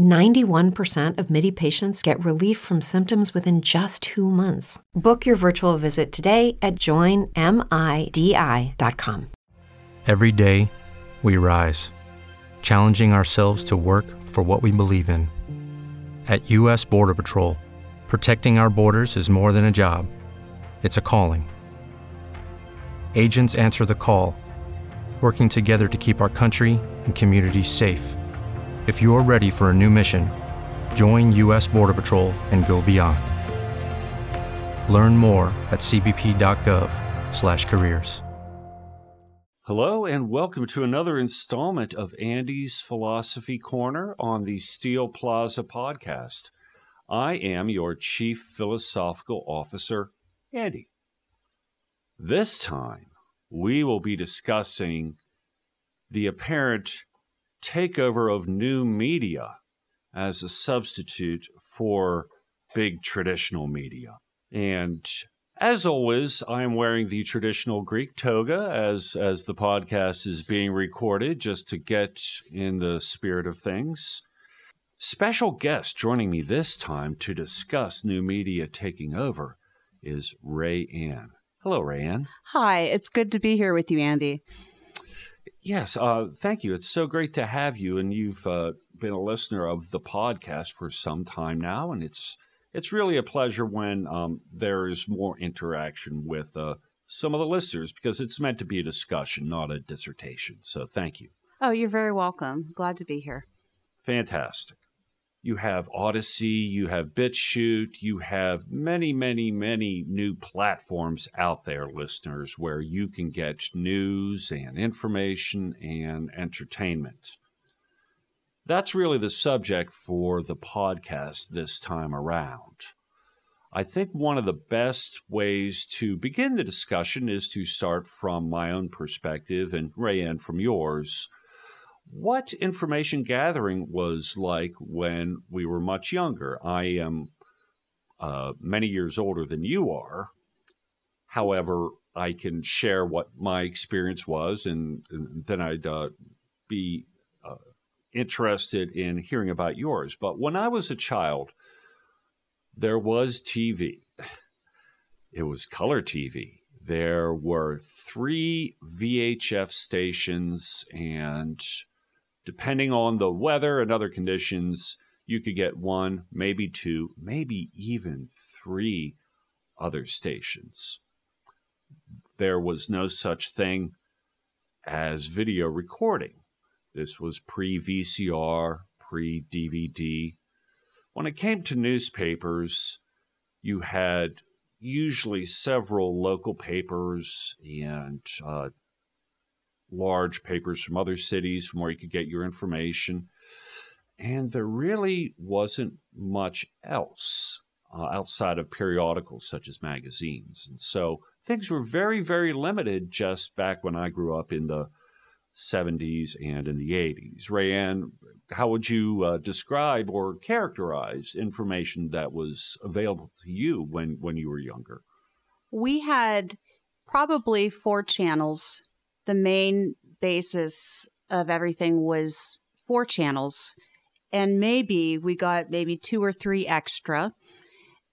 91% of MIDI patients get relief from symptoms within just two months. Book your virtual visit today at joinmidi.com. Every day, we rise, challenging ourselves to work for what we believe in. At U.S. Border Patrol, protecting our borders is more than a job, it's a calling. Agents answer the call, working together to keep our country and communities safe. If you're ready for a new mission, join U.S. Border Patrol and go beyond. Learn more at cbp.gov/careers. Hello and welcome to another installment of Andy's Philosophy Corner on the Steel Plaza podcast. I am your Chief Philosophical Officer, Andy. This time, we will be discussing the apparent takeover of new media as a substitute for big traditional media. And as always, I am wearing the traditional Greek toga as as the podcast is being recorded just to get in the spirit of things. Special guest joining me this time to discuss new media taking over is Rayanne. Hello, Rayanne. Hi, it's good to be here with you, Andy. Yes, uh, thank you. It's so great to have you, and you've uh, been a listener of the podcast for some time now, and it's it's really a pleasure when um, there is more interaction with uh, some of the listeners because it's meant to be a discussion, not a dissertation. So, thank you. Oh, you're very welcome. Glad to be here. Fantastic. You have Odysee, you have BitChute, you have many, many, many new platforms out there, listeners, where you can get news and information and entertainment. That's really the subject for the podcast this time around. I think one of the best ways to begin the discussion is to start from my own perspective and Rayanne from yours what information gathering was like when we were much younger. I am uh, many years older than you are. However, I can share what my experience was, and, and then I'd uh, be uh, interested in hearing about yours. But when I was a child, there was TV. It was color TV. There were three VHF stations and depending on the weather and other conditions, you could get one, maybe two, maybe even three other stations. There was no such thing as video recording. This was pre VCR, pre DVD. When it came to newspapers, you had usually several local papers and uh, large papers from other cities from where you could get your information. And there really wasn't much else uh, outside of periodicals such as magazines. And so things were very, very limited just back when I grew up in the 70s and in the 80s. Rayanne, how would you uh, describe or characterize information that was available to you when, when you were younger? We had probably four channels the main basis of everything was four channels. And maybe we got maybe two or three extra.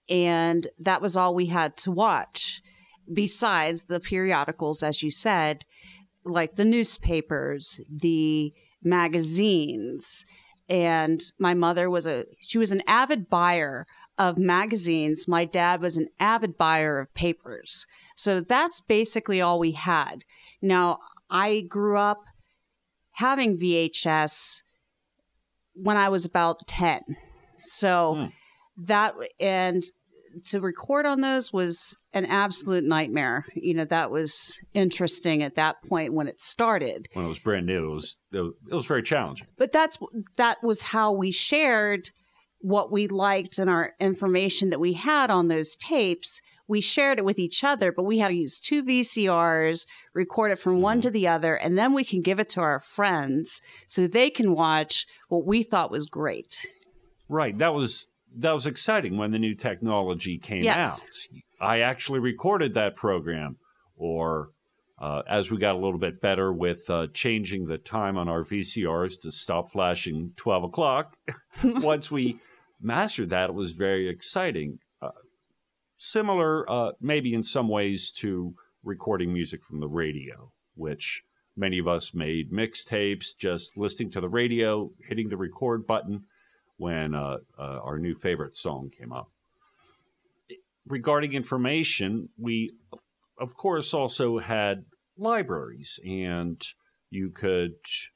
And that was all we had to watch besides the periodicals as you said like the newspapers the magazines. And my mother was a she was an avid buyer of magazines. My dad was an avid buyer of papers. So that's basically all we had. Now, I grew up having VHS when I was about 10. So hmm. that, and to record on those was an absolute nightmare. You know, that was interesting at that point when it started. When it was brand new, it was it was very challenging. But that's that was how we shared what we liked and our information that we had on those tapes we shared it with each other, but we had to use two VCRs, record it from one to the other, and then we can give it to our friends so they can watch what we thought was great. Right. That was that was exciting when the new technology came Yes. out. I actually recorded that program, or uh, as we got a little bit better with uh, changing the time on our VCRs to stop flashing 12 o'clock. Once we mastered that, it was very exciting. Similar, uh, maybe in some ways, to recording music from the radio, which many of us made mixtapes just listening to the radio, hitting the record button when uh, uh, our new favorite song came up. Regarding information, we, of course, also had libraries, and you could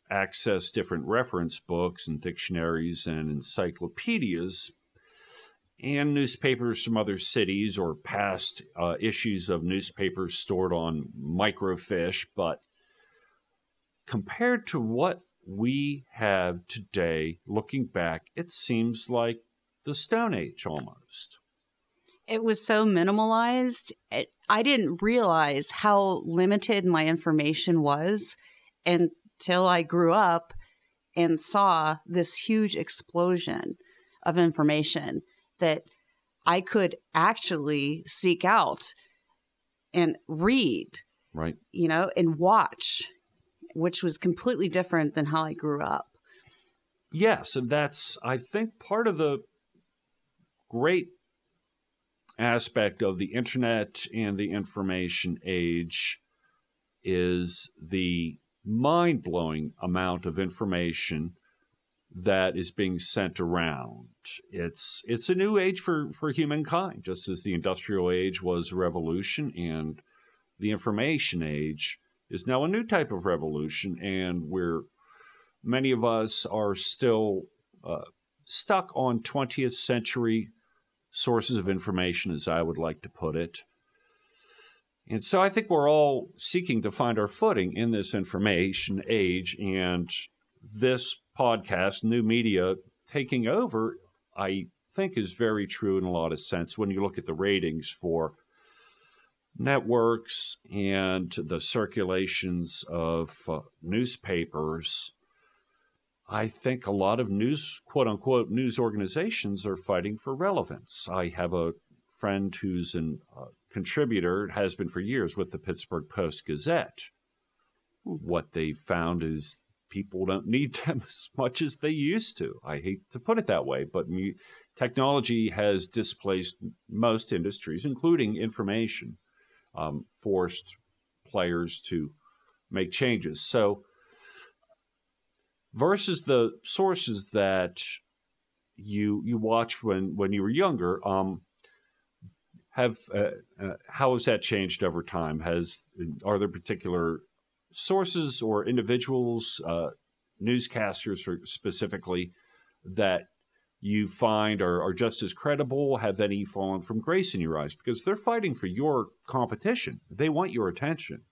access different reference books and dictionaries and encyclopedias and newspapers from other cities or past uh, issues of newspapers stored on microfiche. But compared to what we have today, looking back, it seems like the Stone Age almost. It was so minimalized. It, I didn't realize how limited my information was until I grew up and saw this huge explosion of information that I could actually seek out and read, Right. you know, and watch, which was completely different than how I grew up. Yes, and that's I think part of the great aspect of the internet and the information age is the mind-blowing amount of information that is being sent around. It's it's a new age for for humankind, just as the industrial age was a revolution and the information age is now a new type of revolution and we're many of us are still uh, stuck on 20th century sources of information, as I would like to put it. And so I think we're all seeking to find our footing in this information age. And this podcast, new media taking over, I think is very true in a lot of sense when you look at the ratings for networks and the circulations of uh, newspapers. I think a lot of news, quote unquote, news organizations are fighting for relevance. I have a friend who's a uh, contributor, has been for years, with the Pittsburgh Post Gazette. What they found is people don't need them as much as they used to. I hate to put it that way, but technology has displaced most industries, including information, um, forced players to make changes. So, versus the sources that you you watched when when you were younger um have uh, uh, how has that changed over time has are there particular sources or individuals uh, newscasters specifically that you find are, are just as credible have any fallen from grace in your eyes because they're fighting for your competition. They want your attention.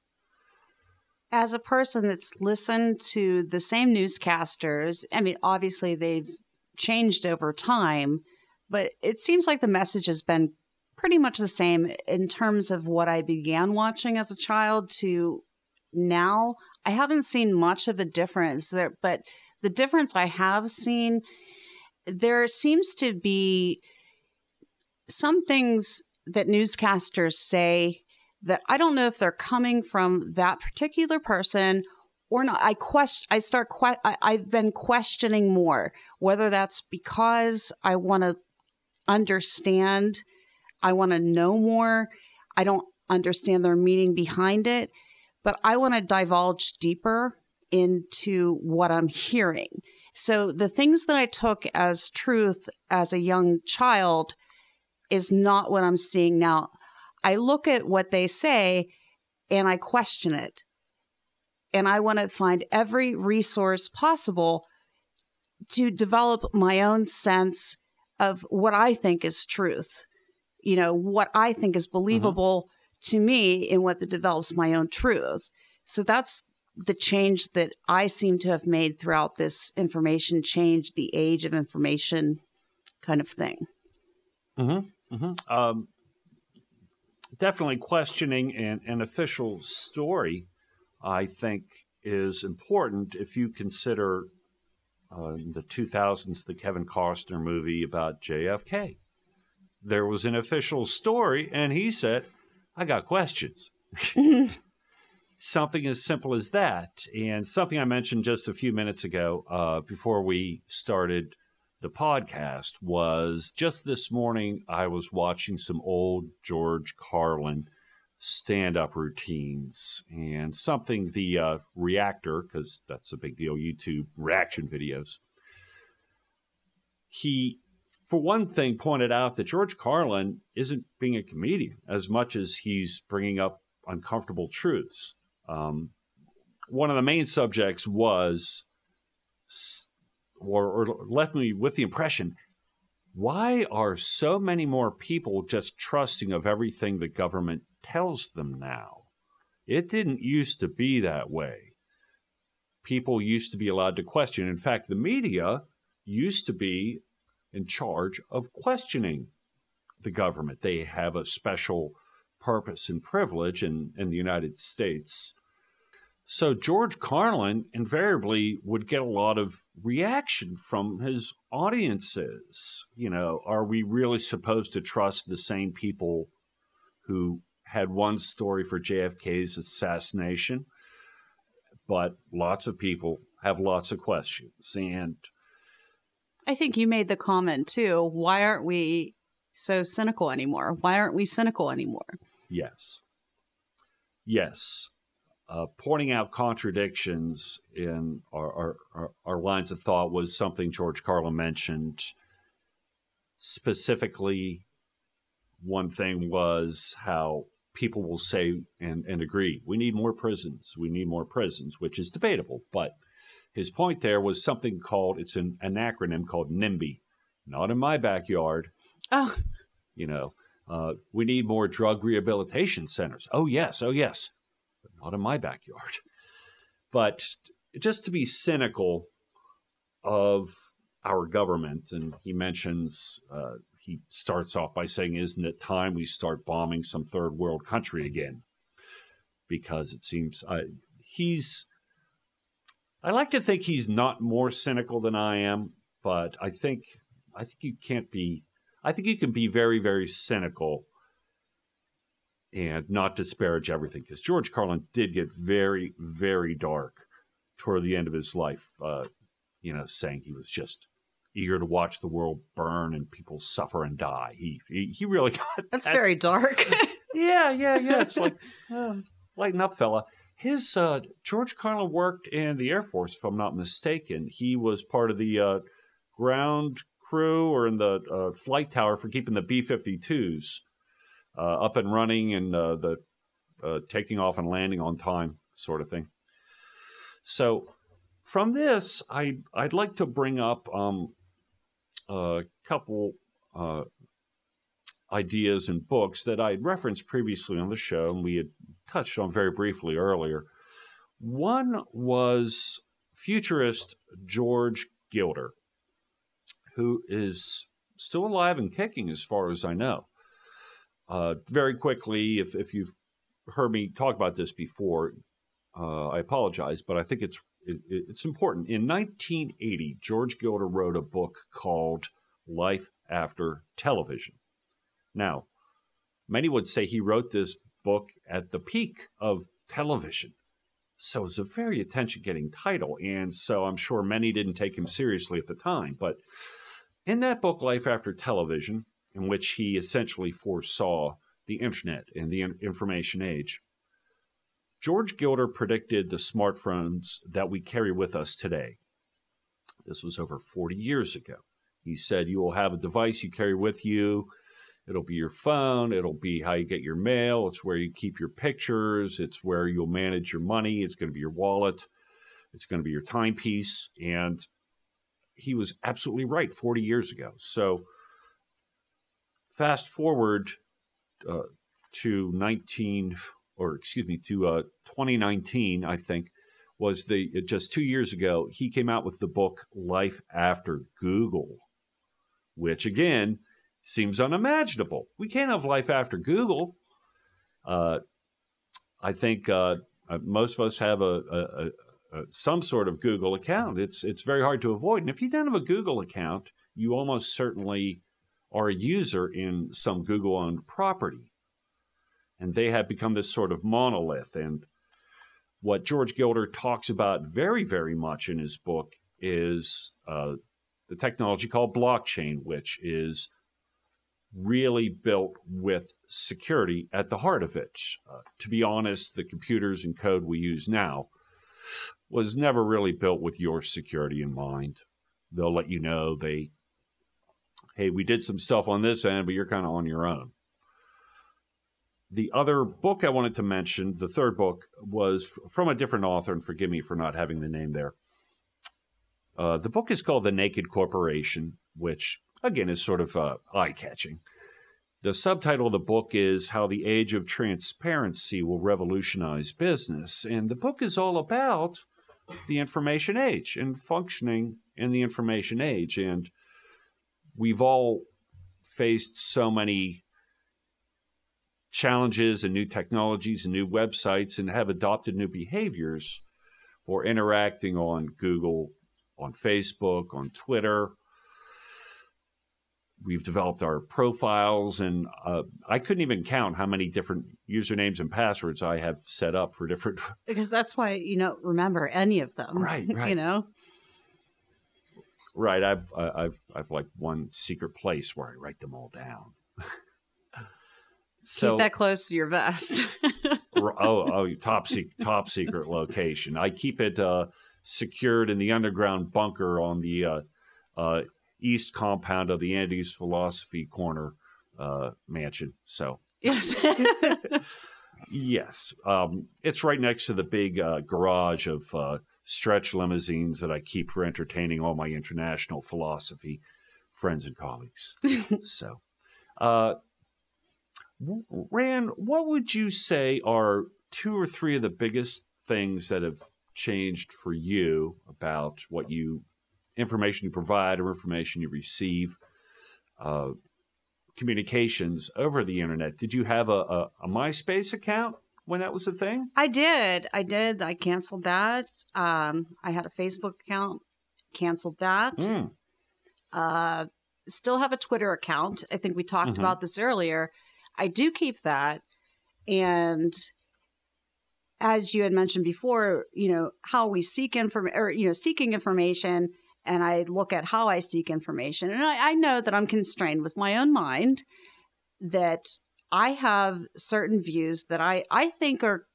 As a person that's listened to the same newscasters, I mean, obviously they've changed over time, but it seems like the message has been pretty much the same in terms of what I began watching as a child to now. I haven't seen much of a difference there, but the difference I have seen, there seems to be some things that newscasters say that I don't know if they're coming from that particular person or not. I question. I start. Que- I, I've been questioning more whether that's because I want to understand. I want to know more. I don't understand their meaning behind it, but I want to divulge deeper into what I'm hearing. So the things that I took as truth as a young child is not what I'm seeing now. I look at what they say and I question it. And I want to find every resource possible to develop my own sense of what I think is truth. You know, what I think is mm-hmm. believable to me in what develops my own truth. So that's the change that I seem to have made throughout this information change, the age of information kind of thing. Mm-hmm. Mm-hmm. Um, definitely questioning an, an official story, I think, is important if you consider uh, in the 2000s the Kevin Costner movie about JFK. There was an official story, and he said, I got questions. something as simple as that. And something I mentioned just a few minutes ago uh, before we started the podcast was just this morning I was watching some old George Carlin stand up routines and something the uh, reactor, because that's a big deal, YouTube reaction videos. He, for one thing, pointed out that George Carlin isn't being a comedian as much as he's bringing up uncomfortable truths. Um, one of the main subjects was, or, or left me with the impression why are so many more people just trusting of everything the government tells them now? It didn't used to be that way. People used to be allowed to question. In fact, the media used to be in charge of questioning the government. They have a special purpose and privilege in, in the United States so George Carlin invariably would get a lot of reaction from his audiences. You know, are we really supposed to trust the same people who had one story for JFK's assassination? But lots of people have lots of questions. And I think you made the comment too. Why aren't we so cynical anymore? Why aren't we cynical anymore? Yes. Yes uh, pointing out contradictions in our, our, our, our, lines of thought was something George Carlin mentioned. Specifically, one thing was how people will say and, and agree we need more prisons, we need more prisons, which is debatable. But his point there was something called it's an, an acronym called NIMBY, not in my backyard. Oh. You know, uh, we need more drug rehabilitation centers. Oh, yes. Oh, yes but not in my backyard. But just to be cynical of our government, and he mentions, uh, he starts off by saying, Isn't it time we start bombing some third world country again? Because it seems uh, he's, I like to think he's not more cynical than I am, but I think, I think you can't be, I think you can be very, very cynical and not disparage everything because George Carlin did get very, very dark toward the end of his life. Uh, you know, saying he was just eager to watch the world burn and people suffer and die. He he, he really got that's that. very dark. yeah, yeah, yeah. It's like uh, lighten up, fella. His uh, George Carlin worked in the Air Force, if I'm not mistaken. He was part of the uh, ground crew or in the uh, flight tower for keeping the B-52s uh, up and running and uh, the taking off and landing on time sort of thing. So from this, I I'd like to bring up um, a couple uh, ideas and books that I had referenced previously on the show, and we had touched on very briefly earlier. One was futurist George Gilder, who is still alive and kicking, as far as I know. Uh, very quickly, if, if you've heard me talk about this before, uh, I apologize, but I think it's it, it's important. In 1980, George Gilder wrote a book called Life After Television. Now, many would say he wrote this book at the peak of television. So it's a very attention getting title. And so I'm sure many didn't take him seriously at the time. But in that book, Life After Television, in which he essentially foresaw the internet and the information age. George Gilder predicted the smartphones that we carry with us today. This was over 40 years ago. He said, You will have a device you carry with you. It'll be your phone. It'll be how you get your mail. It's where you keep your pictures. It's where you'll manage your money. It's going to be your wallet. It's going to be your timepiece. And he was absolutely right 40 years ago. So, fast forward uh, to 19 or excuse me to uh, 2019 i think was the just two years ago he came out with the book life after google which again seems unimaginable we can't have life after google Uh, I think uh, uh most of us have a, a, a, some sort of Google account. It's it's very hard to avoid. And if you don't have a Google account, you almost certainly are a user in some Google owned property. And they have become this sort of monolith. And what George Gilder talks about very, very much in his book is uh, the technology called blockchain, which is really built with security at the heart of it. Uh, to be honest, the computers and code we use now was never really built with your security in mind. They'll let you know they hey, we did some stuff on this end, but you're kind of on your own. The other book I wanted to mention, the third book, was from a different author, and forgive me for not having the name there. Uh, the book is called The Naked Corporation, which, again, is sort of uh, eye catching. The subtitle of the book is How the Age of Transparency Will Revolutionize Business. And the book is all about the information age and functioning in the information age. And we've all faced so many challenges and new technologies and new websites and have adopted new behaviors for interacting on Google, on Facebook, on Twitter. We've developed our profiles, and uh, I couldn't even count how many different usernames and passwords I have set up for different. Because that's why you don't remember any of them, right? Right. You know, Right. I've I've I've like one secret place where I write them all down. so, Keep that close to your vest. oh oh top secret top secret location. I keep it uh, secured in the underground bunker on the uh, uh, east compound of the Andy's Philosophy Corner uh, mansion. So yes. yes, um, it's right next to the big uh, garage of uh, stretch limousines that I keep for entertaining all my international philosophy friends and colleagues. so, uh, Rand, what would you say are two or three of the biggest things that have changed for you about what you information you provide or information you receive? Uh, communications over the internet. Did you have a, a, a MySpace account? when that was a thing? I did. I did. I canceled that. Um, I had a Facebook account, canceled that. Mm. Uh, still have a Twitter account. I think we talked mm-hmm. about this earlier. I do keep that. And as you had mentioned before, you know, how we seek information or, you know, seeking information and I look at how I seek information. And I, I know that I'm constrained with my own mind that I have certain views that I, I think are,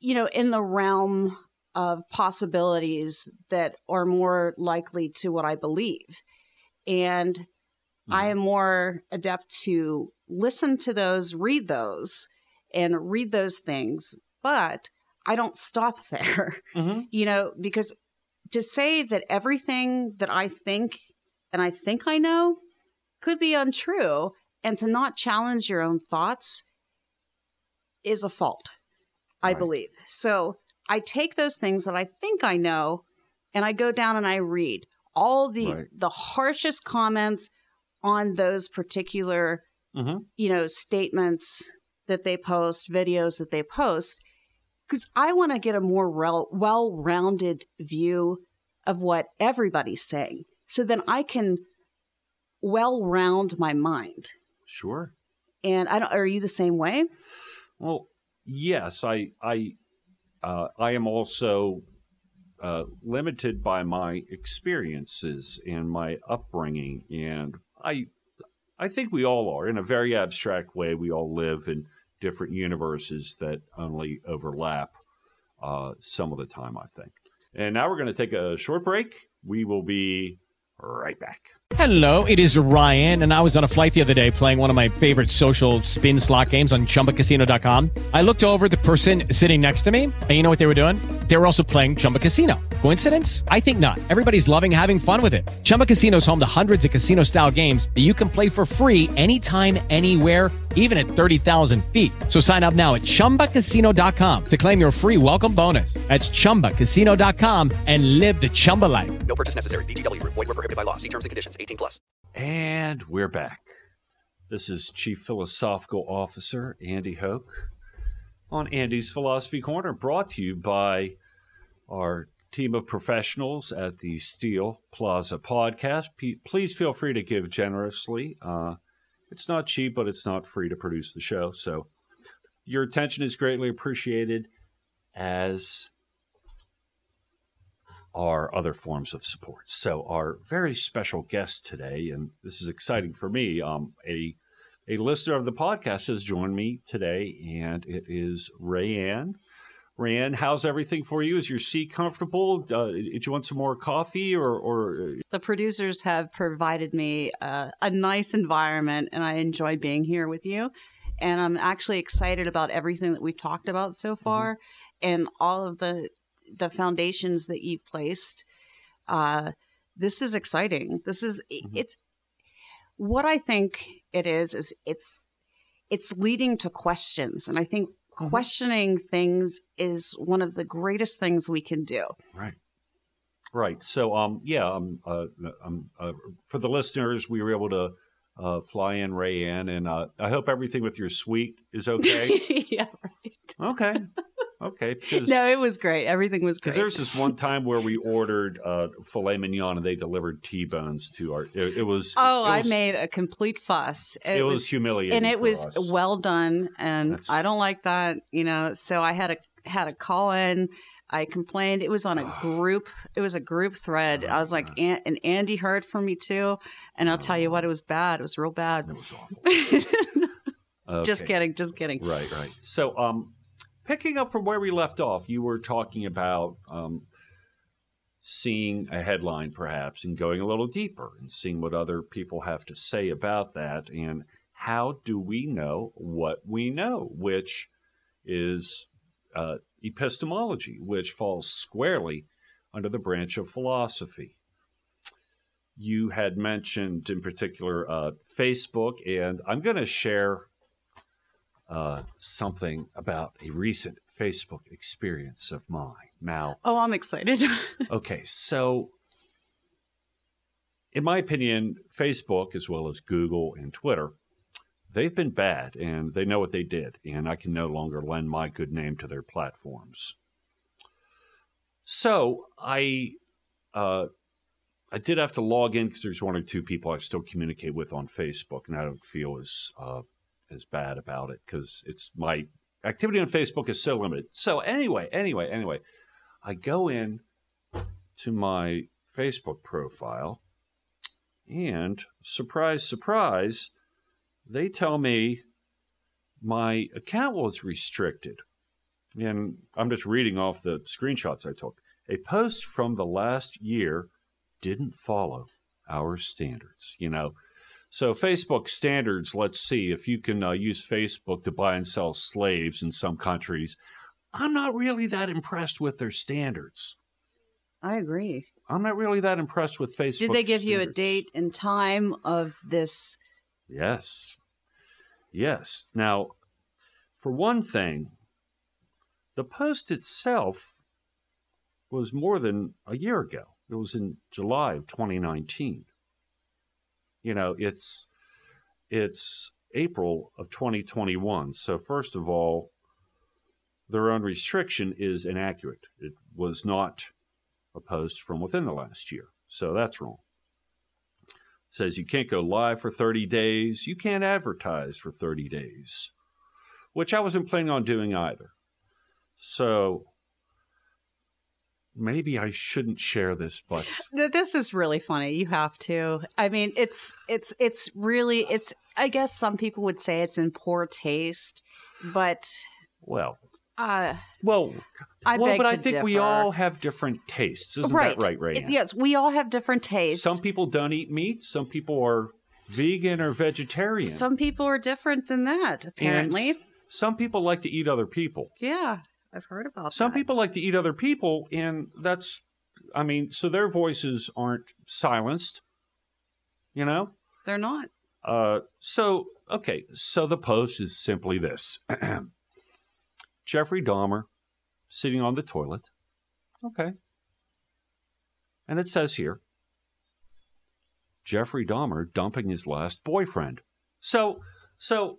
you know, in the realm of possibilities that are more likely to what I believe. And mm-hmm. I am more adept to listen to those, read those, and read those things. But I don't stop there, mm-hmm. you know, because to say that everything that I think and I think I know could be untrue and to not challenge your own thoughts is a fault, I right. believe. So I take those things that I think I know and I go down and I read all the right. the harshest comments on those particular mm-hmm. you know statements that they post, videos that they post because I want to get a more rel- well-rounded view of what everybody's saying so then I can well round my mind Sure. And I don't. Are you the same way? Well, yes. I I uh, I am also uh, limited by my experiences and my upbringing, and I I think we all are in a very abstract way. We all live in different universes that only overlap uh, some of the time. I think. And now we're going to take a short break. We will be right back. Hello, it is Ryan, and I was on a flight the other day playing one of my favorite social spin slot games on chumbacasino.com. I looked over the person sitting next to me, and you know what they were doing? They were also playing Chumba Casino. Coincidence? I think not. Everybody's loving having fun with it. Chumba Casino is home to hundreds of casino style games that you can play for free anytime, anywhere, even at 30,000 feet. So sign up now at chumbacasino.com to claim your free welcome bonus. That's chumbacasino.com and live the Chumba life. No purchase necessary. VGW, void, were prohibited by law. See terms and conditions 18 plus. And we're back. This is Chief Philosophical Officer Andy Hoke on Andy's Philosophy Corner, brought to you by our team of professionals at the Steel Plaza podcast. P- please feel free to give generously. Uh, it's not cheap, but it's not free to produce the show. So your attention is greatly appreciated, as are other forms of support. So our very special guest today, and this is exciting for me, um, a a listener of the podcast has joined me today, and it is Rayanne. Rayanne, how's everything for you? Is your seat comfortable? Uh, did you want some more coffee or, or The producers have provided me uh, a nice environment, and I enjoy being here with you. And I'm actually excited about everything that we've talked about so far, and all of the the foundations that you've placed. Uh, this is exciting. This is it's what I think it is is it's it's leading to questions, and I think questioning things is one of the greatest things we can do. Right. Right. So, um, yeah, um, uh, um, uh, for the listeners, we were able to uh, fly in Ray Rayanne, and uh, I hope everything with your suite is okay. yeah, right. okay. Okay. No, it was great. Everything was great. Because there's this one time where we ordered uh, filet mignon and they delivered T-bones to our. It, it was. oh, it I was- made a complete fuss. It, was, humiliating, and it was us. well done, and That's- I don't like that, you know. So I had a had a call in. I complained. It was on a group. It was a group thread. I was like, An- and Andy heard from me too. And I'll tell you what, it was bad. It was real bad. It was awful. Just kidding. Just kidding. Right, right. So, um, picking up from where we left off, you were talking about um, seeing a headline, perhaps, and going a little deeper and seeing what other people have to say about that, and how do we know what we know, which is uh, epistemology, which falls squarely under the branch of philosophy. You had mentioned, in particular, uh, Facebook, and I'm going to share uh, something about a recent Facebook experience of mine. Now, Oh, I'm excited. okay, so in my opinion, Facebook, as well as Google and Twitter, they've been bad and they know what they did, and I can no longer lend my good name to their platforms. So I, uh, I did have to log in because there's one or two people I still communicate with on Facebook, and I don't feel as uh, as bad about it because it's my activity on Facebook is so limited. So anyway, anyway, anyway, I go in to my Facebook profile, and surprise, surprise, they tell me my account was restricted. And I'm just reading off the screenshots I took. A post from the last year didn't follow our standards. You know, so Facebook standards. Let's see if you can uh, use Facebook to buy and sell slaves in some countries. I'm not really that impressed with their standards. I agree. I'm not really that impressed with Facebook. Did they give you a date and time of this? Yes. Yes. Now, for one thing, the post itself was more than a year ago. It was in July of 2019. You know, it's it's April of 2021. So first of all, their own restriction is inaccurate. It was not a post from within the last year. So that's wrong It says you can't go live for 30 days. You can't advertise for 30 days, which I wasn't planning on doing either. So maybe I shouldn't share this, but This is really funny. You have to. I mean, it's it's it's really it's. I guess some people would say it's in poor taste, but well, uh, well, I well, but I think we all have different tastes, isn't right, that right, Ray? Yes, we all have different tastes. Some people don't eat meat. Some people are vegan or vegetarian. Some people are different than that. Apparently, s- some people like to eat other people. yeah, I've heard about Some that. people like to eat other people, and that's, I mean, so their voices aren't silenced, you know? They're not. Uh, so, okay, so the post is simply this Jeffrey Dahmer sitting on the toilet. Okay. And it says here Jeffrey Dahmer dumping his last boyfriend. So, so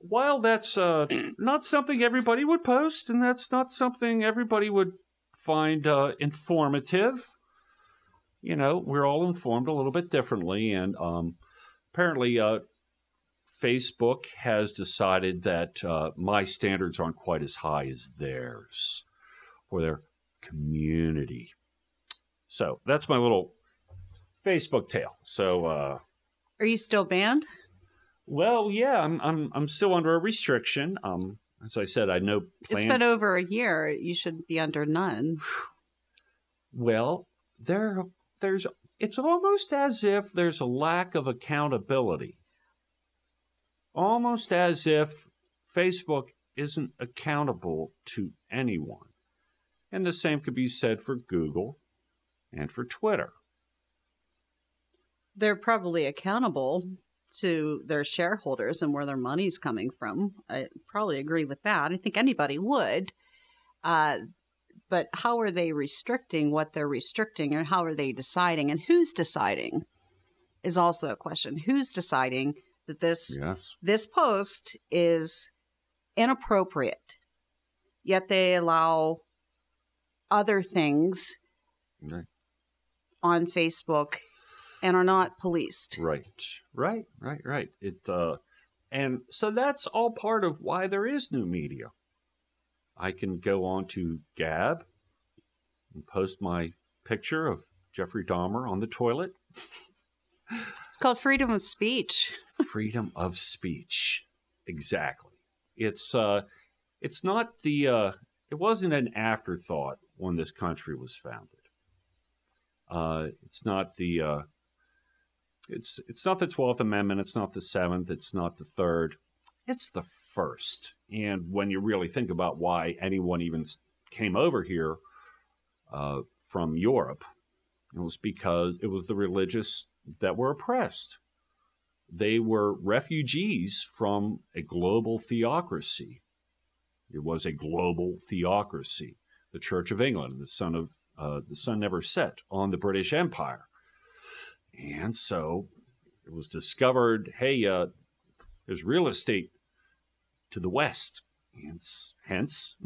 while that's uh, not something everybody would post, and that's not something everybody would find uh, informative, you know, we're all informed a little bit differently, and um, apparently, uh, Facebook has decided that uh, my standards aren't quite as high as theirs for their community. So that's my little Facebook tale. So, uh, Are you still banned? Well, yeah, I'm I'm I'm still under a restriction. Um, as I said, I know plans. It's been over a year. You should be under none. well, there there's it's almost as if there's a lack of accountability. Almost as if Facebook isn't accountable to anyone. And the same could be said for Google and for Twitter. They're probably accountable to their shareholders and where their money's coming from. I probably agree with that. I think anybody would. Uh, but how are they restricting what they're restricting and how are they deciding and who's deciding is also a question. Who's deciding that this Yes. this post is inappropriate, yet they allow other things Right. on Facebook and are not policed. Right, right, right, right. It uh, and so that's all part of why there is new media. I can go on to Gab and post my picture of Jeffrey Dahmer on the toilet. It's called freedom of speech. Freedom of speech, exactly. It's uh, it's not the uh, it wasn't an afterthought when this country was founded. Uh, it's not the uh, it's it's not the Twelfth Amendment. It's not the Seventh. It's not the Third. It's the first. And when you really think about why anyone even came over here uh, from Europe, it was because it was the religious that were oppressed. They were refugees from a global theocracy. It was a global theocracy. The Church of England, the sun of uh, the sun never set on the British Empire. And so it was discovered hey, uh, there's real estate to the west. Hence, hence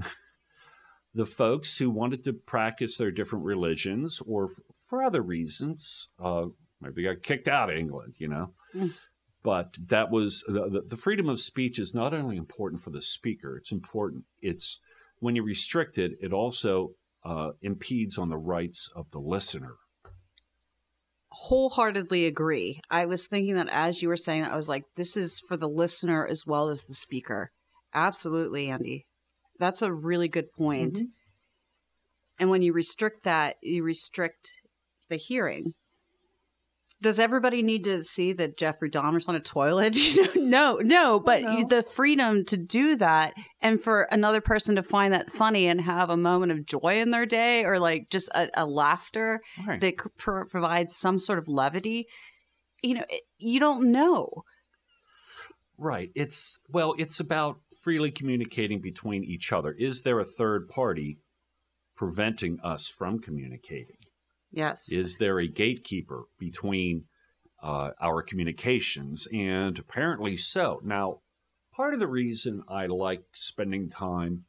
the folks who wanted to practice their different religions or f- for other reasons, uh, maybe got kicked out of England, you know. Mm. But that was the, the, the freedom of speech is not only important for the speaker, it's important. It's when you restrict it, it also uh, impedes on the rights of the listener. Wholeheartedly agree. I was thinking that as you were saying that, I was like, this is for the listener as well as the speaker. Absolutely, Andy. That's a really good point. Mm-hmm. And when you restrict that, you restrict the hearing. Does everybody need to see that Jeffrey Dahmer's on a toilet? no, no, oh, but No. the freedom to do that and for another person to find that funny and have a moment of joy in their day or like just a, a laughter Right. that pro- provides some sort of levity, you know, it, you don't know. Right. It's well, it's about freely communicating between each other. Is there a third party preventing us from communicating? Yes. Is there a gatekeeper between uh, our communications? And apparently so. Now, part of the reason I like spending time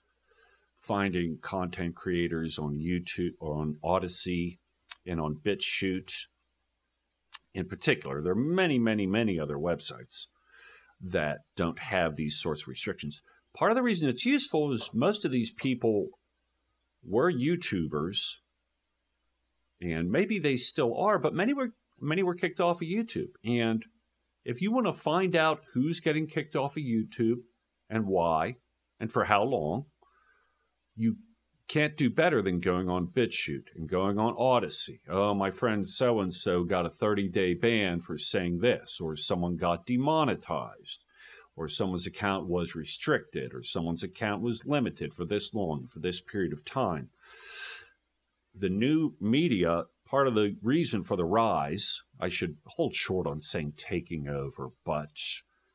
finding content creators on YouTube or on Odysee and on BitChute in particular, there are many, many, many other websites that don't have these sorts of restrictions. Part of the reason it's useful is most of these people were YouTubers and maybe they still are, but many were many were kicked off of YouTube. And if you want to find out who's getting kicked off of YouTube and why and for how long, you can't do better than going on BitChute and going on Odysee. Oh, my friend so and so got a 30 day ban for saying this, or someone got demonetized, or someone's account was restricted, or someone's account was limited for this long, for this period of time the new media, part of the reason for the rise, I should hold short on saying taking over, but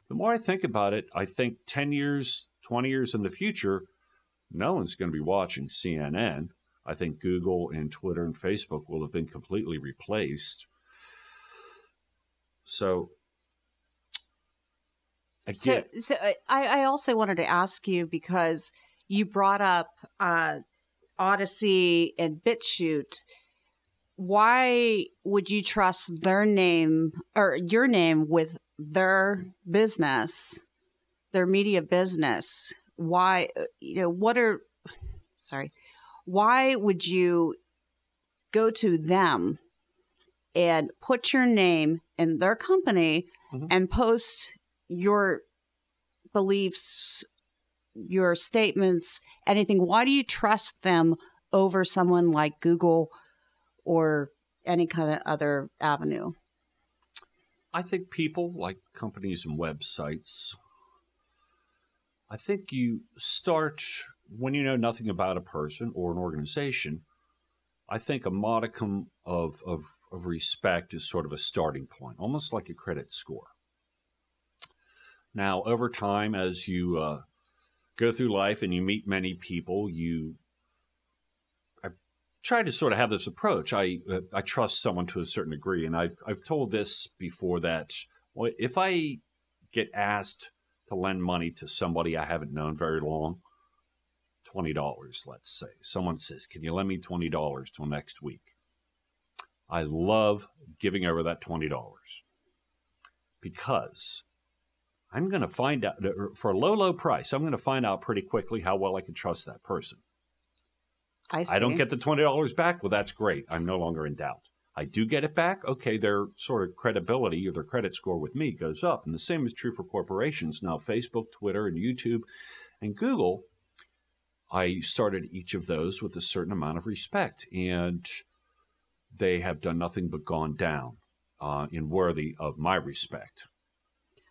the more I think about it, I think 10 years, 20 years in the future, no one's going to be watching CNN. I think Google and Twitter and Facebook will have been completely replaced. So so, so uh, I, I also wanted to ask you because you brought up uh, Odysee and BitChute. Why would you trust their name or your name with their business, their media business? Why, you know, what are, sorry, why would you go to them and put your name in their company mm-hmm. and post your beliefs, your statements, anything. Why do you trust them over someone like Google or any kind of other avenue? I think people like companies and websites. I think you start when you know nothing about a person or an organization. I think a modicum of, of, of respect is sort of a starting point, almost like a credit score. Now, over time, as you uh, go through life and you meet many people, you I try to sort of have this approach. I uh, I trust someone to a certain degree, and I've I've told this before that well, if I get asked to lend money to somebody I haven't known very long, twenty dollars, let's say, someone says, "Can you lend me twenty dollars till next week?" I love giving over that twenty dollars because I'm going to find out for a low, low price. I'm going to find out pretty quickly how well I can trust that person. I, I don't get the twenty dollars back. Well, that's great. I'm no longer in doubt. I do get it back. Okay, their sort of credibility or their credit score with me goes up, and the same is true for corporations. Now, Facebook, Twitter, and YouTube, and Google. I started each of those with a certain amount of respect, and they have done nothing but gone down uh, in worthy of my respect.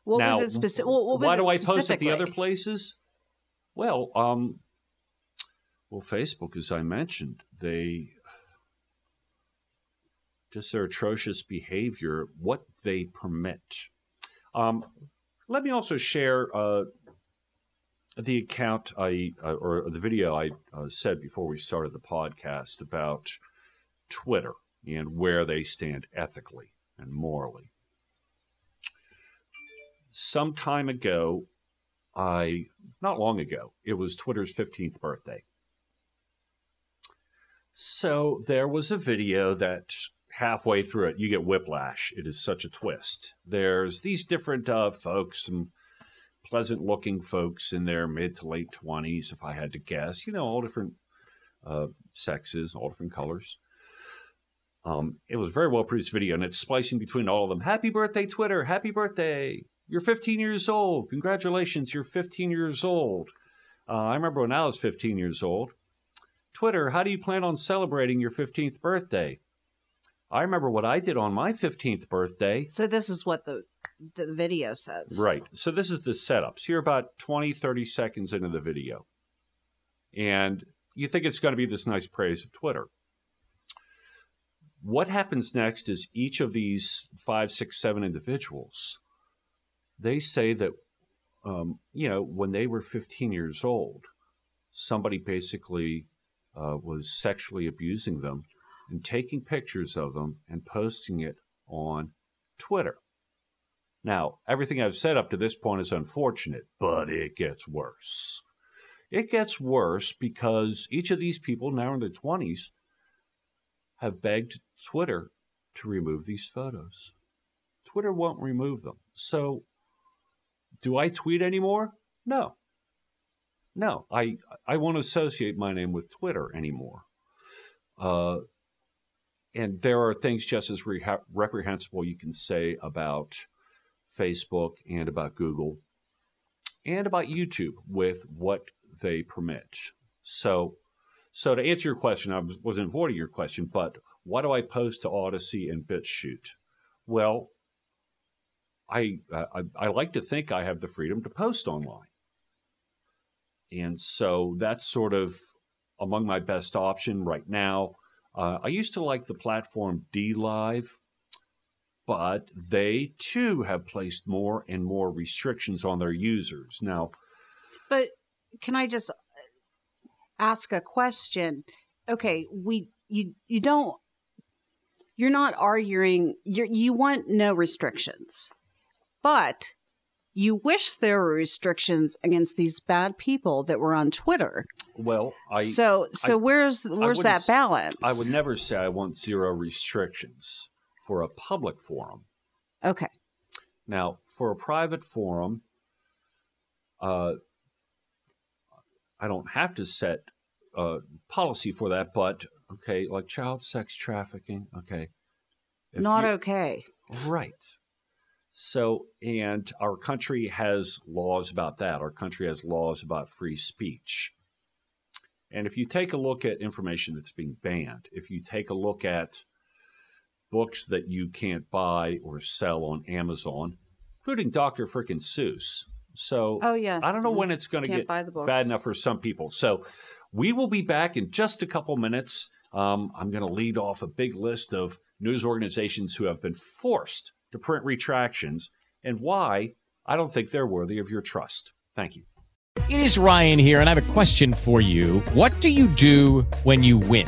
What now, was it specific? why do I post at the other places? Well, um, well, Facebook, as I mentioned, they just their atrocious behavior, what they permit. Um, let me also share uh, the account I uh, or the video I uh, said before we started the podcast about Twitter and where they stand ethically and morally some time ago, I not long ago, it was Twitter's 15th birthday. So there was a video that halfway through it, you get whiplash. It is such a twist. There's these different uh, folks, some pleasant looking folks in their mid to late 20s, if I had to guess, you know, all different uh, sexes, all different colors. Um, it was a very well produced video, and it's splicing between all of them. Happy birthday, Twitter! Happy birthday! You're 15 years old. Congratulations, you're 15 years old. Uh, I remember when I was 15 years old. Twitter, how do you plan on celebrating your 15th birthday? I remember what I did on my 15th birthday. So this is what the the video says. Right. So this is the setup. So you're about 20, 30 seconds into the video. And you think it's going to be this nice praise of Twitter. What happens next is each of these five, six, seven individuals they say that um, you know when they were 15 years old, somebody basically uh, was sexually abusing them and taking pictures of them and posting it on Twitter. Now, everything I've said up to this point is unfortunate, but it gets worse. It gets worse because each of these people, now in their 20s, have begged Twitter to remove these photos. Twitter won't remove them. So do I tweet anymore? No. No, I I won't associate my name with Twitter anymore. Uh, and there are things just as reprehensible you can say about Facebook and about Google and about YouTube with what they permit. So, so to answer your question, I wasn't avoiding your question, but why do I post to Odysee and BitChute? Well, I, I, I like to think I have the freedom to post online. And so that's sort of among my best option right now. Uh, I used to like the platform DLive, but they too have placed more and more restrictions on their users now. But can I just ask a question? Okay, we you you don't you're not arguing you you want no restrictions but you wish there were restrictions against these bad people that were on Twitter. Well, I so so I, where's where's that balance? I would never say I want zero restrictions for a public forum. Okay. Now, for a private forum, uh, I don't have to set a policy for that, but okay, like child sex trafficking, okay. If Not you, okay. Right. So, and our country has laws about that. Our country has laws about free speech. And if you take a look at information that's being banned, if you take a look at books that you can't buy or sell on Amazon, including Dr. Frickin' Seuss. So, oh, yes. I don't know when it's going to get bad enough for some people. So, we will be back in just a couple minutes. Um, I'm going to lead off a big list of news organizations who have been forced to print retractions and why I don't think they're worthy of your trust. Thank you. It is Ryan here, and I have a question for you. What do you do when you win?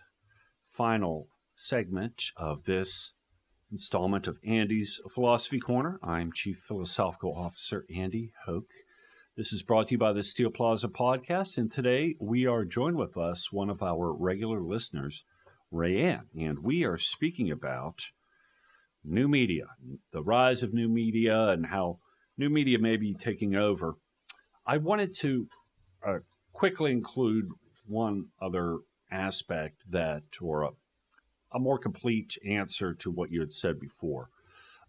final segment of this installment of Andy's Philosophy Corner. I'm Chief Philosophical Officer Andy Hoke. This is brought to you by the Steel Plaza Podcast, and today we are joined with us one of our regular listeners, Rayanne, and we are speaking about new media, the rise of new media, and how new media may be taking over. I wanted to uh, quickly include one other aspect that, or a a more complete answer to what you had said before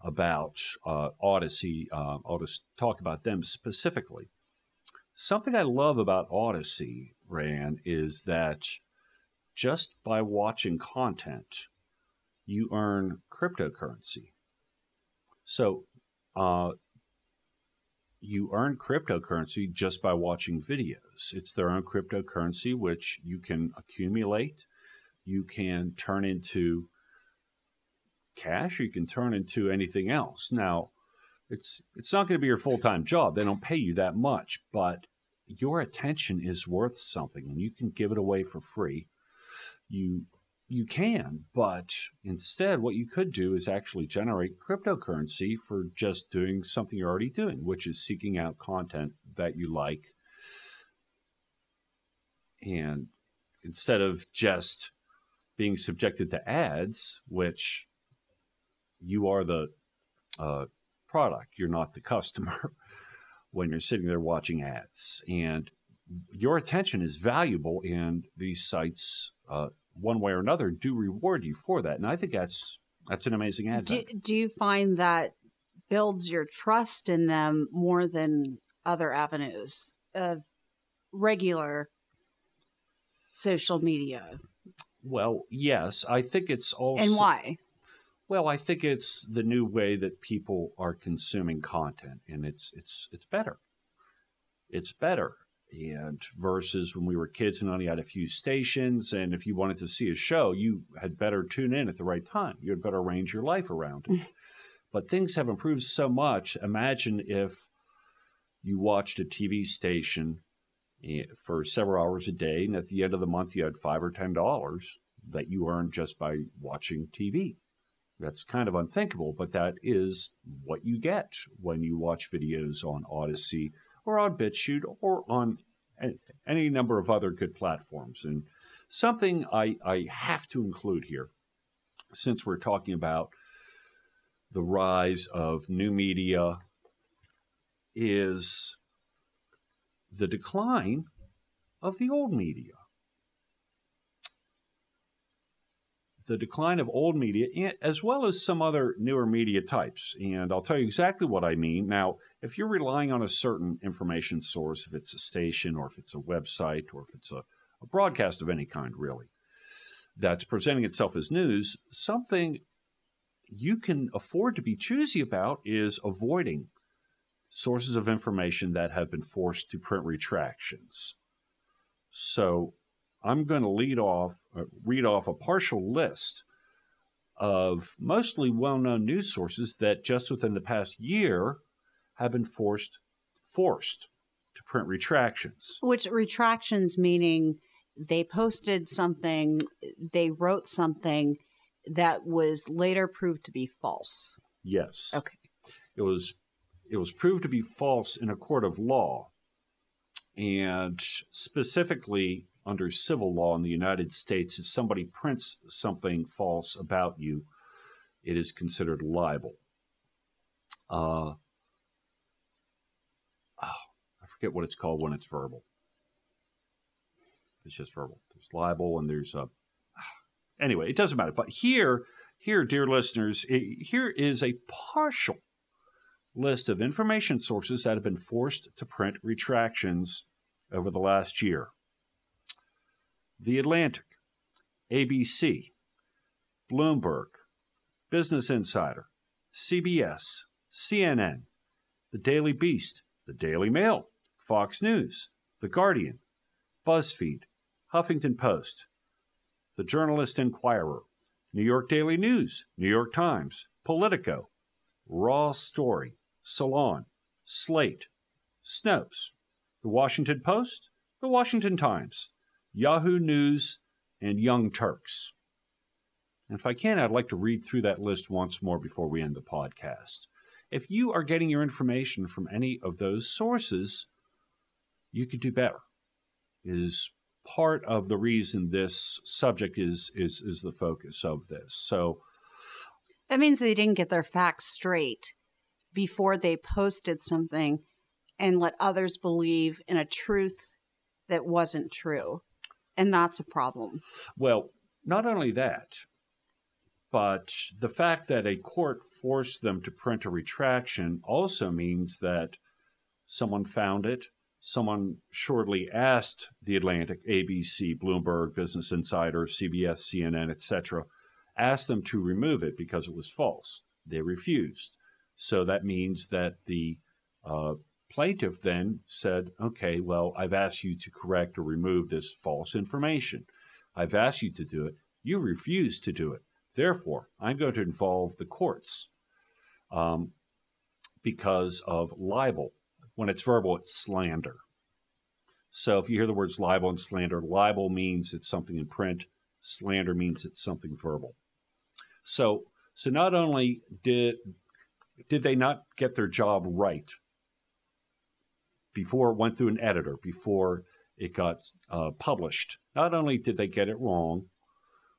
about uh, Odysee. Uh, I'll just talk about them specifically. Something I love about Odysee, Rayanne, is that just by watching content, you earn cryptocurrency. So, uh, you earn cryptocurrency just by watching videos. It's their own cryptocurrency, which you can accumulate. You can turn into cash. You can turn into anything else. Now it's it's not going to be your full-time job. They don't pay you that much but your attention is worth something and you can give it away for free. You you can but instead what you could do is actually generate cryptocurrency for just doing something you're already doing which is seeking out content that you like and instead of just being subjected to ads, which you are the uh, product, you're not the customer when you're sitting there watching ads. And your attention is valuable, and these sites, uh, one way or another, do reward you for that. And I think that's that's an amazing ad. Do, do you find that builds your trust in them more than other avenues of regular social media? Well, yes, I think it's also. And why? Well, I think it's the new way that people are consuming content, and it's it's it's better. It's better, and versus when we were kids and only had a few stations, and if you wanted to see a show, you had better tune in at the right time. You had better arrange your life around it. but things have improved so much. Imagine if you watched a TV station Eh, for several hours a day, and at the end of the month, you had five or ten dollars that you earned just by watching TV. That's kind of unthinkable, but that is what you get when you watch videos on Odysee or on BitChute or on any number of other good platforms. And something I, I have to include here, since we're talking about the rise of new media, is the decline of the old media. The decline of old media, as well as some other newer media types. And I'll tell you exactly what I mean. Now, if you're relying on a certain information source, if it's a station or if it's a website or if it's a, a broadcast of any kind, really, that's presenting itself as news, something you can afford to be choosy about is avoiding sources of information that have been forced to print retractions. So I'm going to lead off, uh, read off a partial list of mostly well known news sources that just within the past year have been forced forced to print retractions. Which retractions meaning they posted something, they wrote something that was later proved to be false. Yes. Okay. It was it was proved to be false in a court of law. And specifically under civil law in the United States, if somebody prints something false about you, it is considered libel. Uh, oh, I forget what it's called when it's verbal. It's just verbal. There's libel and there's a. Anyway, it doesn't matter. But here, here, dear listeners, it, here is a partial list of information sources that have been forced to print retractions over the last year. The Atlantic, ABC, Bloomberg, Business Insider, CBS, CNN, The Daily Beast, The Daily Mail, Fox News, The Guardian, BuzzFeed, Huffington Post, The Journalist Inquirer, New York Daily News, New York Times, Politico, Raw Story, Salon, Slate, Snopes, The Washington Post, The Washington Times, Yahoo News, and Young Turks. And if I can, I'd like to read through that list once more before we end the podcast. If you are getting your information from any of those sources, you could do better. Is part of the reason this subject is is is the focus of this. So That means they didn't get their facts straight before they posted something and let others believe in a truth that wasn't true. And that's a problem. Well, not only that, but the fact that a court forced them to print a retraction also means that someone found it. Someone shortly asked the Atlantic, ABC, Bloomberg, Business Insider, CBS, CNN, etc., asked them to remove it because it was false. They refused. So that means that the uh, plaintiff then said, okay, well, I've asked you to correct or remove this false information. I've asked you to do it. You refuse to do it. Therefore, I'm going to involve the courts um, because of libel. When it's verbal, it's slander. So if you hear the words libel and slander, libel means it's something in print, slander means it's something verbal. So, so not only did did they not get their job right before it went through an editor, before it got uh, published. Not only did they get it wrong,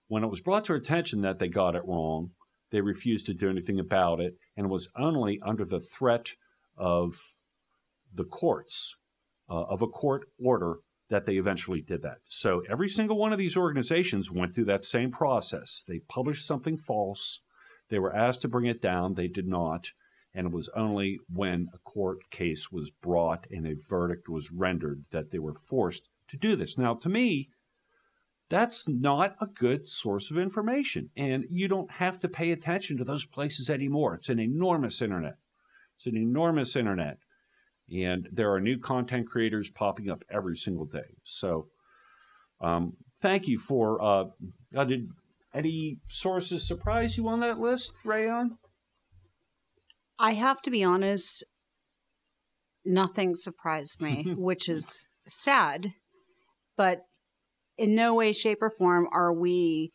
when it was brought to attention that they got it wrong, they refused to do anything about it, and it was only under the threat of the courts, uh, of a court order, that they eventually did that. So every single one of these organizations went through that same process. They published something false. They were asked to bring it down. They did not. And it was only when a court case was brought and a verdict was rendered that they were forced to do this. Now, to me, that's not a good source of information. And you don't have to pay attention to those places anymore. It's an enormous internet. It's an enormous internet. And there are new content creators popping up every single day. So, um, thank you for. Uh, uh, did any sources surprise you on that list, Rayanne? I have to be honest, nothing surprised me, which is sad, but in no way, shape, or form are we,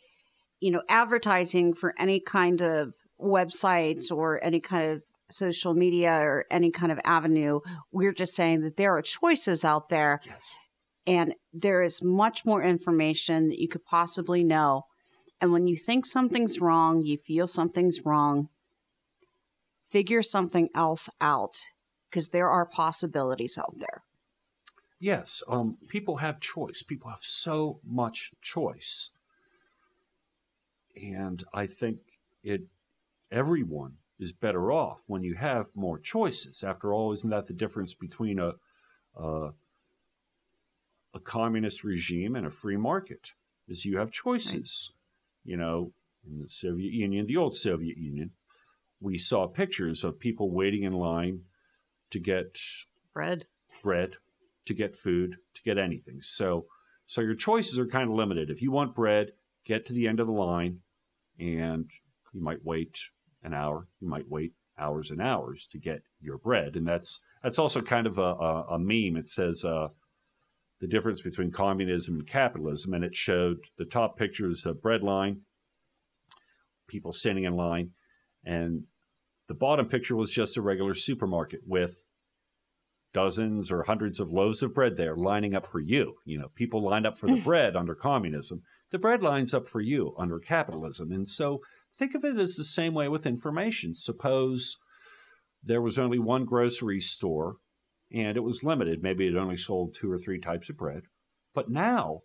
you know, advertising for any kind of website or any kind of social media or any kind of avenue. We're just saying that there are choices out there. Yes. And there is much more information that you could possibly know. And when you think something's wrong, you feel something's wrong, figure something else out because there are possibilities out there. Yes, um, people have choice. People have so much choice, and I think it. Everyone is better off when you have more choices. After all, isn't that the difference between a a, a communist regime and a free market? Is you have choices. Right. You know, in the Soviet Union, the old Soviet Union, we saw pictures of people waiting in line to get Bread. bread, to get food, to get anything. So, so your choices are kind of limited. If you want bread, get to the end of the line, and you might wait an hour. You might wait hours and hours to get your bread, and that's that's also kind of a, a, a meme. It says uh, the difference between communism and capitalism, and it showed the top pictures of bread line, people standing in line, and the bottom picture was just a regular supermarket with dozens or hundreds of loaves of bread there lining up for you. You know, people lined up for the bread under communism. The bread lines up for you under capitalism. And so think of it as the same way with information. Suppose there was only one grocery store and it was limited. Maybe it only sold two or three types of bread. But now,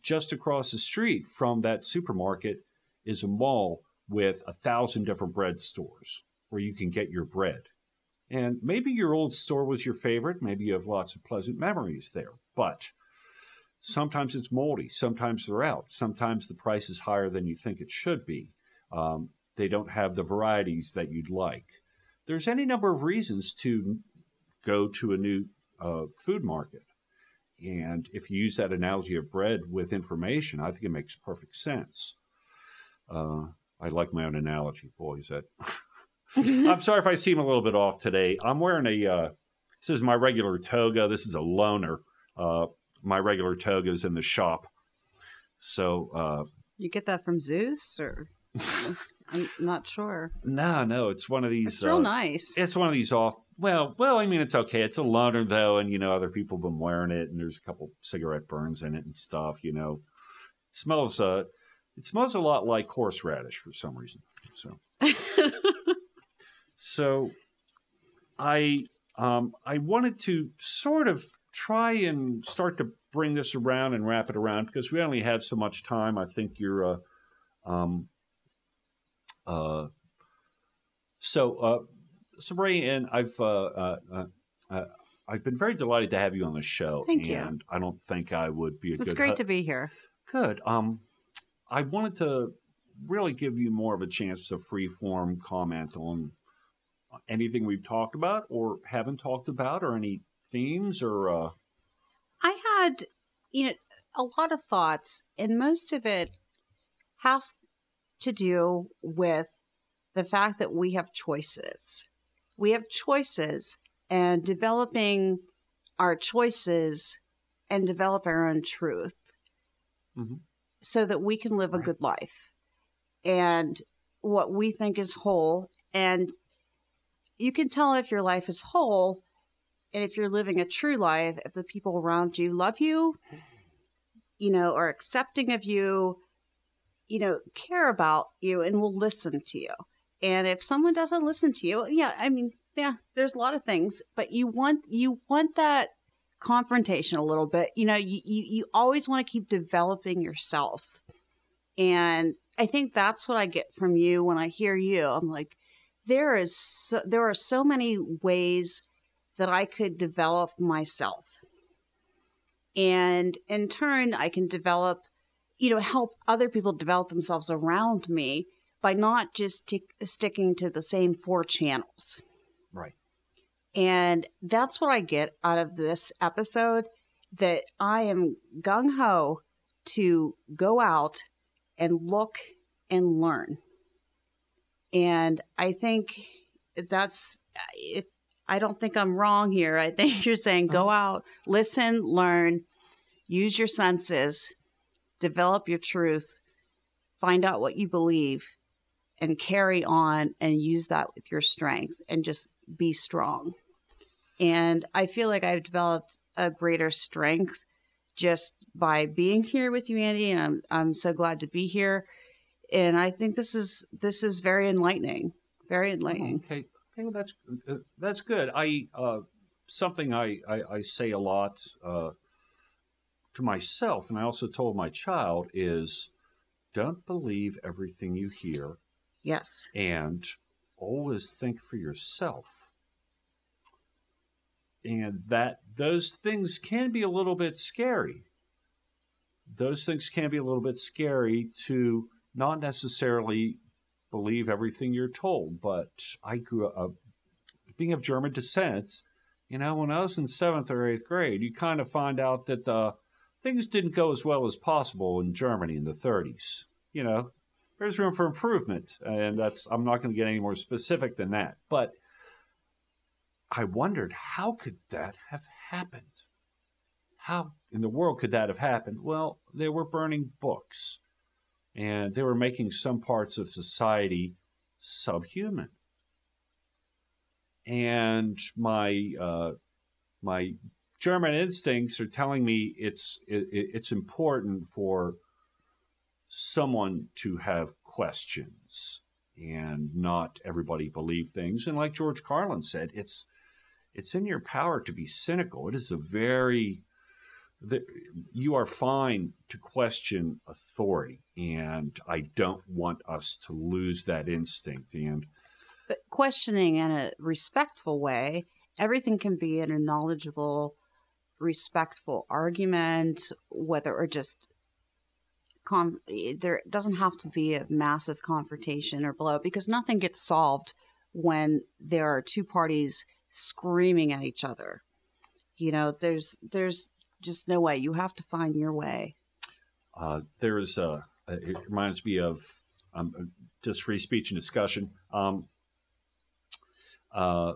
just across the street from that supermarket is a mall with a thousand different bread stores where you can get your bread. And maybe your old store was your favorite. Maybe you have lots of pleasant memories there. But sometimes it's moldy. Sometimes they're out. Sometimes the price is higher than you think it should be. Um, they don't have the varieties that you'd like. There's any number of reasons to go to a new uh, food market. And if you use that analogy of bread with information, I think it makes perfect sense. Uh, I like my own analogy. Boy, is that. I'm sorry if I seem a little bit off today. I'm wearing a. Uh, this is my regular toga. This is a loaner. Uh, my regular toga is in the shop. So. Uh, You get that from Zeus, or I'm not sure. no, no, it's one of these. It's real uh, nice. It's one of these off. Well, well, I mean, it's okay. It's a loaner though, and you know, other people have been wearing it, and there's a couple cigarette burns in it and stuff. You know, it smells. Uh, it smells a lot like horseradish for some reason. So, so I um, I wanted to sort of try and start to bring this around and wrap it around because we only have so much time. I think you're. Uh, um, uh, so, uh, Ray, and I've uh, uh, uh, uh, I've been very delighted to have you on the show. Thank you. And I don't think I would be a It's good. great hu- to be here. Good. Um, I wanted to really give you more of a chance to free form comment on anything we've talked about or haven't talked about, or any themes, or uh, I had, you know, a lot of thoughts, and most of it has to do with the fact that we have choices. We have choices, and developing our choices and develop our own truth Mhm. so that we can live a good life and what we think is whole. And you can tell if your life is whole and if you're living a true life, if the people around you love you, you know, are accepting of you, you know, care about you and will listen to you. And if someone doesn't listen to you, yeah, I mean, yeah, there's a lot of things, but you want you want that confrontation a little bit. You know, you you, you always want to keep developing yourself. And I think that's what I get from you when I hear you. I'm like, there is so, there are so many ways that I could develop myself. And in turn, I can develop, you know, help other people develop themselves around me by not just tick sticking to the same four channels. right. And that's what I get out of this episode that I am gung ho to go out and look and learn. And I think that's if I don't think I'm wrong here. I think you're saying go uh-huh. out, listen, learn, use your senses, develop your truth, find out what you believe, and carry on and use that with your strength and just be strong. And I feel like I've developed a greater strength just by being here with you, Andy. And I'm I'm so glad to be here. And I think this is this is very enlightening. Very enlightening. Okay. Okay. Well, that's uh, that's good. I uh, something I, I I say a lot uh, to myself, and I also told my child is, don't believe everything you hear, Yes. and always think for yourself. And that those things can be a little bit scary. Those things can be a little bit scary to not necessarily believe everything you're told. But I grew up being of German descent, you know, when I was in seventh or eighth grade, you kind of find out that the things didn't go as well as possible in Germany in the 30s. You know, there's room for improvement, and that's I'm not going to get any more specific than that. But I wondered how could that have happened? How in the world could that have happened? Well, they were burning books, and they were making some parts of society subhuman. And my uh, my German instincts are telling me it's it, it's important for someone to have questions and not everybody believe things. And like George Carlin said, it's it's in your power to be cynical. It is a very the, you are fine to question authority, and I don't want us to lose that instinct. And but questioning in a respectful way, everything can be in a knowledgeable, respectful argument, whether or just con- there doesn't have to be a massive confrontation or blow because nothing gets solved when there are two parties screaming at each other. You know, there's there's just no way. You have to find your way. Uh, there is a. It reminds me of um, just free speech and discussion. Um, uh,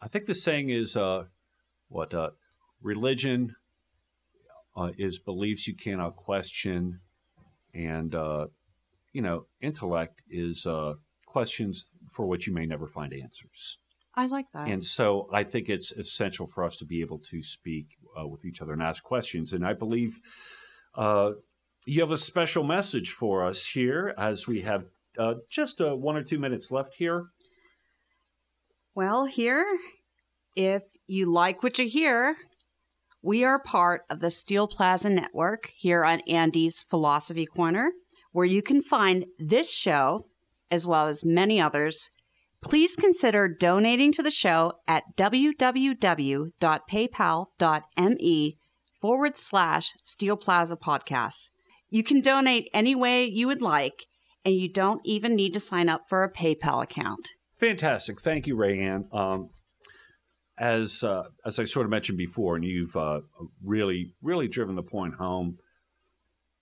I think the saying is uh, what uh, religion uh, is beliefs you cannot question, and uh, you know intellect is questions for which you may never find answers. I like that. And so I think it's essential for us to be able to speak uh, with each other and ask questions. And I believe uh, you have a special message for us here as we have uh, just uh, one or two minutes left here. Well, here, if you like what you hear, we are part of the Steel Plaza Network here on Andy's Philosophy Corner, where you can find this show, as well as many others please consider donating to the show at www.paypal.me forward slash Steel Plaza Podcast. You can donate any way you would like, and you don't even need to sign up for a PayPal account. Fantastic. Thank you, Rayanne. Um, as uh, as I sort of mentioned before, and you've uh, really really driven the point home.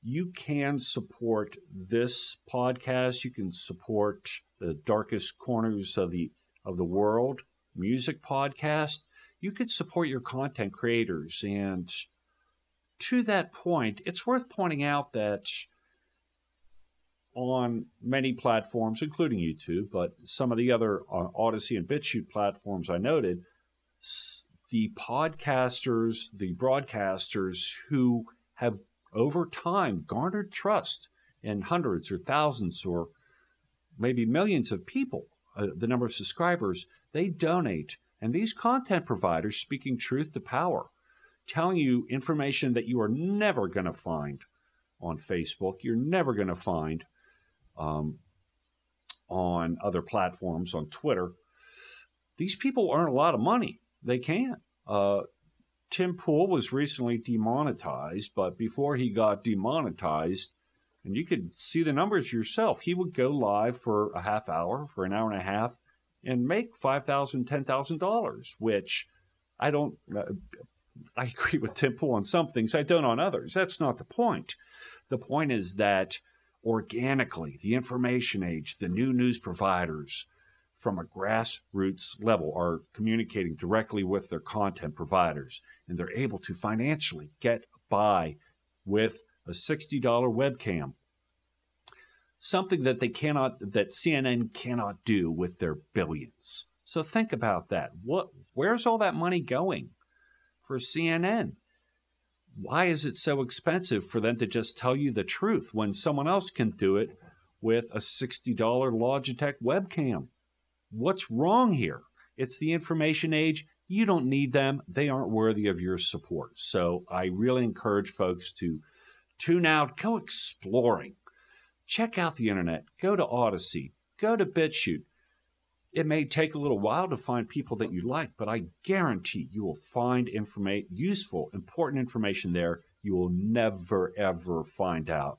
You can support this podcast. You can support the darkest corners of the of the world music podcast, you could support your content creators. And to that point, it's worth pointing out that on many platforms, including YouTube, but some of the other uh, Odysee and BitChute platforms I noted, the podcasters, the broadcasters who have over time garnered trust in hundreds or thousands or maybe millions of people, uh, the number of subscribers, they donate. And these content providers speaking truth to power, telling you information that you are never going to find on Facebook, you're never going to find um, on other platforms, on Twitter. These people earn a lot of money. They can. Uh, Tim Pool was recently demonetized, but before he got demonetized, and you could see the numbers yourself. He would go live for a half hour, for an hour and a half, and make $5,000, $10,000, which I don't, uh, I agree with Tim Pool on some things, I don't on others. That's not the point. The point is that organically, the information age, the new news providers from a grassroots level are communicating directly with their content providers, and they're able to financially get by with a $60 webcam. Something that they cannot, that CNN cannot do with their billions. So think about that. What, where's all that money going for CNN? Why is it so expensive for them to just tell you the truth when someone else can do it with a $60 Logitech webcam? What's wrong here? It's the information age. You don't need them. They aren't worthy of your support. So I really encourage folks to Tune out, go exploring. Check out the internet. Go to Odysee. Go to BitChute. It may take a little while to find people that you like, but I guarantee you will find informa- useful, important information there you will never, ever find out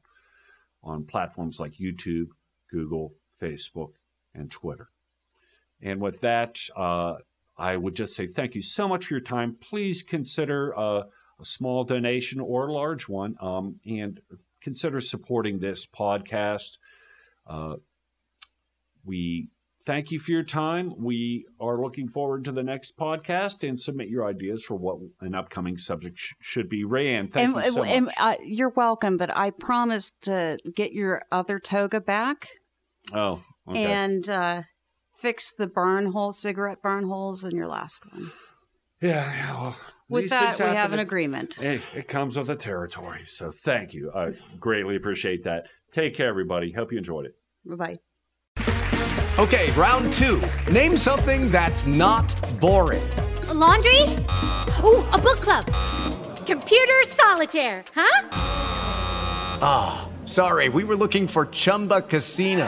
on platforms like YouTube, Google, Facebook, and Twitter. And with that, uh, I would just say thank you so much for your time. Please consider a, a small donation or a large one, um, and consider supporting this podcast. Uh, we thank you for your time. We are looking forward to the next podcast and submit your ideas for what an upcoming subject sh- should be. Rayanne, thank and, you so and, much. uh, you're welcome, but I promised to get your other toga back oh, okay. and uh, fix the burn hole, cigarette burn holes in your last one. yeah, yeah, well, With that, we have an at- agreement. It, it comes with the territory. So thank you. I greatly appreciate that. Take care, everybody. Hope you enjoyed it. Bye bye. Okay, round two. Name something that's not boring. A laundry? Ooh, a book club. Computer solitaire, huh? Ah, sorry, we were looking for Chumba Casino.